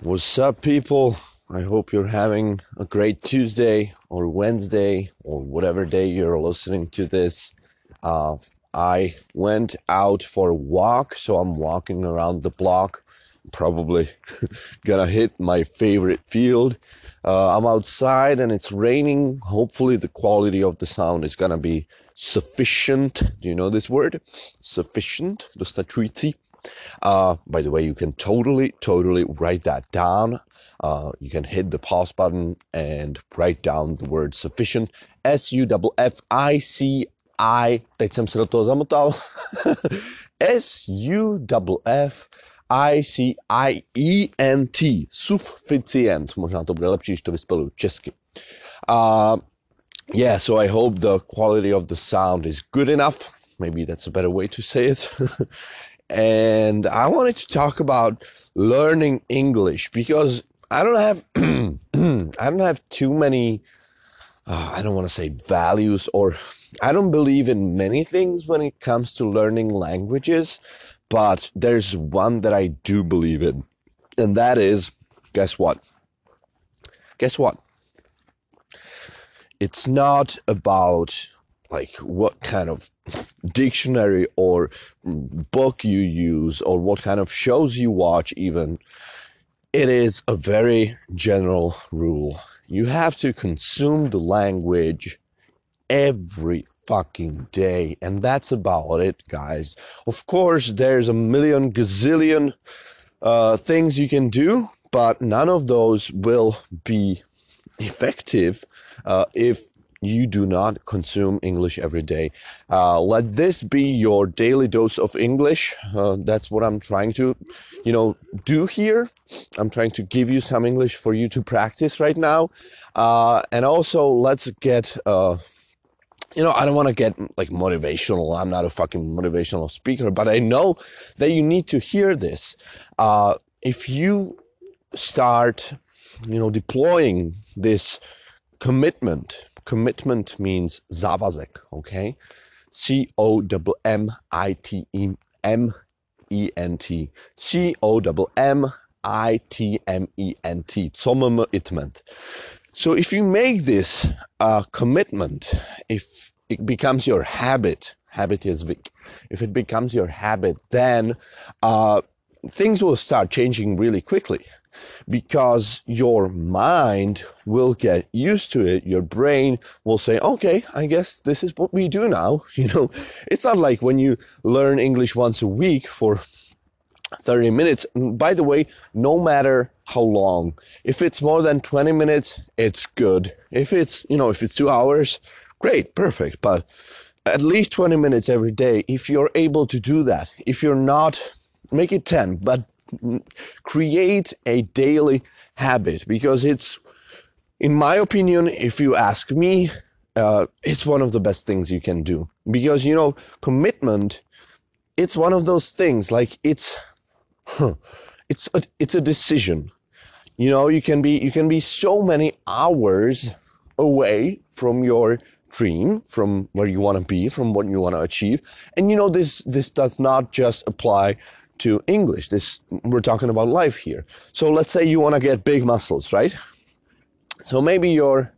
What's up, people? I hope you're having a great Tuesday or Wednesday or whatever day you're listening to this. Uh, I went out for a walk, so I'm walking around the block. Probably gonna hit my favorite field. Uh, I'm outside and it's raining. Hopefully, the quality of the sound is gonna be sufficient. Do you know this word? Sufficient. Dostačující. Uh, by the way, you can totally, totally write that down. Uh, you can hit the pause button and write down the word sufficient. S U F F I C I. Teď jsem se do toho zamotal. S U F F I C I E N T. Sufficient. Možná to bude lepší, když to vyspeluju česky. Uh, yeah, so I hope the quality of the sound is good enough. Maybe that's a better way to say it. and I wanted to talk about learning English because I don't have I don't have too many uh, I don't want to say values or I don't believe in many things when it comes to learning languages, but there's one that I do believe in. And that is guess what? Guess what? It's not about like what kind of dictionary or book you use or what kind of shows you watch even it is a very general rule. You have to consume the language every fucking day and that's about it guys. Of course there's a million gazillion uh, things you can do but none of those will be effective uh, if you do not consume English every day. Uh, let this be your daily dose of English. Uh, that's what I'm trying to, you know, do here. I'm trying to give you some English for you to practice right now. Uh, and also, let's get, uh, you know, I don't want to get like motivational. I'm not a fucking motivational speaker, but I know that you need to hear this. Uh, if you start, you know, deploying this commitment Commitment means závazek, okay? C O M I T E M E N T. C O M I T M E N T. Commitment. So if you make this a commitment, if it becomes your habit, habit is weak. If it becomes your habit, then uh, things will start changing really quickly because your mind will get used to it. Your brain will say, okay, I guess this is what we do now. You know, it's not like when you learn English once a week for 30 minutes. By the way, no matter how long, if it's more than 20 minutes, it's good. If it's, you know, if it's two hours, great, perfect. But at least 20 minutes every day, if you're able to do that, if you're not, make it 10, but create a daily habit because it's, in my opinion, if you ask me, uh, it's one of the best things you can do because you know commitment. It's one of those things like it's, huh, it's a, it's a decision. You know, you can be you can be so many hours away from your dream, from where you want to be, from what you want to achieve. And you know, this this does not just apply to English. This we're talking about life here. So let's say you want to get big muscles, right? So maybe you're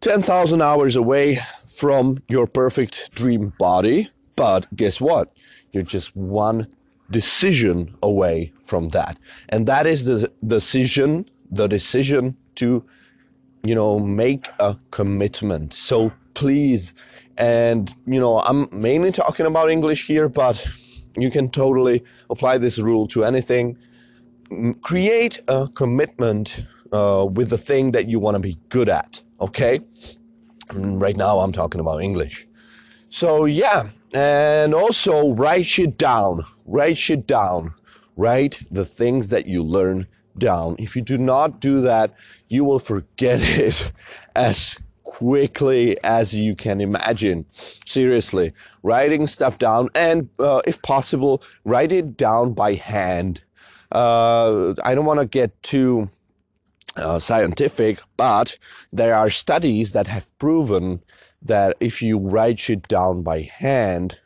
10,000 hours away from your perfect dream body, but guess what? You're just one decision away from that. And that is the decision, the decision to you know, make a commitment. So please and you know, I'm mainly talking about English here, but you can totally apply this rule to anything. Create a commitment uh, with the thing that you want to be good at, okay? Right now, I'm talking about English. So, yeah, and also write shit down. Write shit down. Write the things that you learn down. If you do not do that, you will forget it as quickly as you can imagine. Seriously, writing stuff down and, uh, if possible, write it down by hand. Uh, I don't want to get too uh, scientific, but there are studies that have proven that if you write shit down by hand,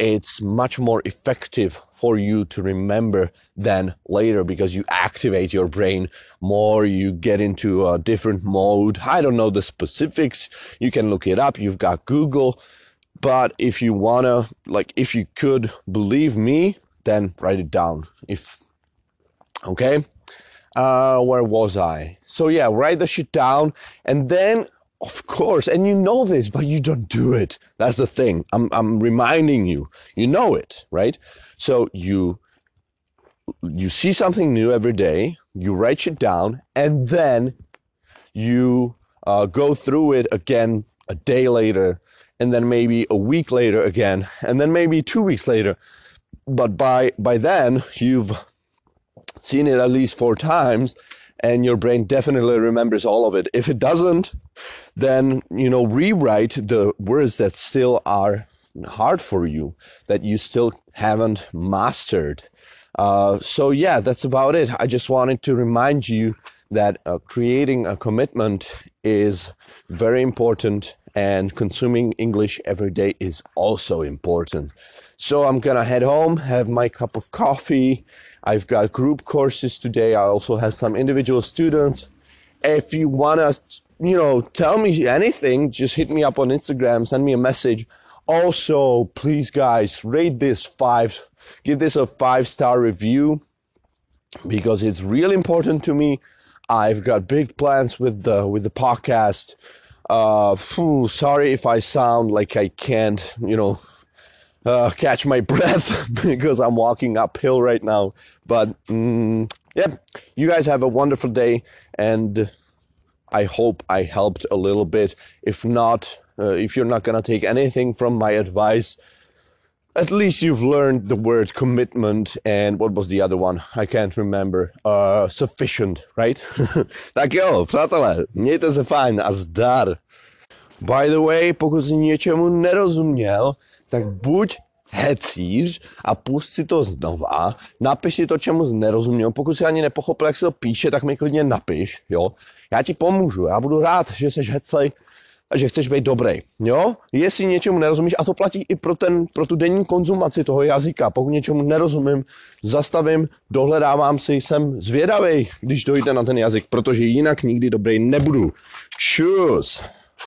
it's much more effective for you to remember than later because you activate your brain more, you get into a different mode. I don't know the specifics. You can look it up. You've got Google. But if you wanna, like, if you could believe me, then write it down. If, okay? Uh, where was I? So yeah, write the shit down and then of course, and you know this, but you don't do it. That's the thing. I'm I'm reminding you. You know it, right? So you you see something new every day, you write it down, and then you uh, go through it again a day later, and then maybe a week later again, and then maybe two weeks later. But by by then you've seen it at least four times, and your brain definitely remembers all of it. If it doesn't, then you know rewrite the words that still are hard for you that you still haven't mastered. Uh, so yeah, that's about it. I just wanted to remind you that uh, creating a commitment is very important and consuming English every day is also important. So I'm gonna head home, have my cup of coffee. I've got group courses today. I also have some individual students. If you wanna, you know, tell me anything, just hit me up on Instagram, send me a message. Also, please guys, rate this five, give this a five star review because it's really important to me. I've got big plans with the with the podcast. Uh, phew, sorry if I sound like I can't, you know, uh, catch my breath because I'm walking uphill right now. But mm, yeah, you guys have a wonderful day, and I hope I helped a little bit. If not, uh, if you're not gonna take anything from my advice, at least you've learned the word commitment and what was the other one? I can't remember. Uh, sufficient, right? tak jo, přátelé, mějte se fajn a zdar. By the way, pokud jsi něčemu nerozuměl, tak buď hecíř a pust si to znova, napiš si to, čemu jsi nerozuměl, pokud si ani nepochopil, jak se to píše, tak mi klidně napiš, jo. Já ti pomůžu, já budu rád, že jsi heclej a že chceš být dobrý, jo. Jestli něčemu nerozumíš, a to platí i pro, ten, pro tu denní konzumaci toho jazyka, pokud něčemu nerozumím, zastavím, dohledávám si, jsem zvědavý, když dojde na ten jazyk, protože jinak nikdy dobrý nebudu. Čus!